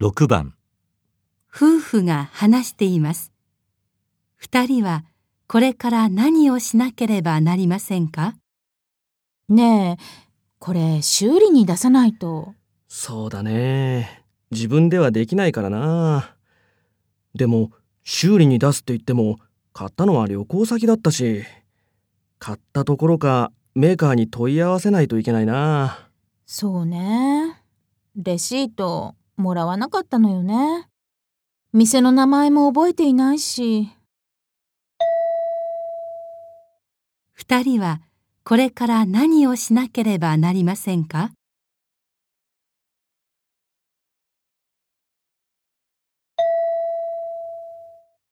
6番夫婦が話しています。二人はこれから何をしなければなりませんか？ねえ、これ修理に出さないと。そうだね。自分ではできないからな。でも、修理に出すって言っても、買ったのは旅行先だったし、買ったところかメーカーに問い合わせないといけないな。そうね。レシートもらわなかったのよね。店の名前も覚えていないし。二人はこれから何をしなければなりませんか？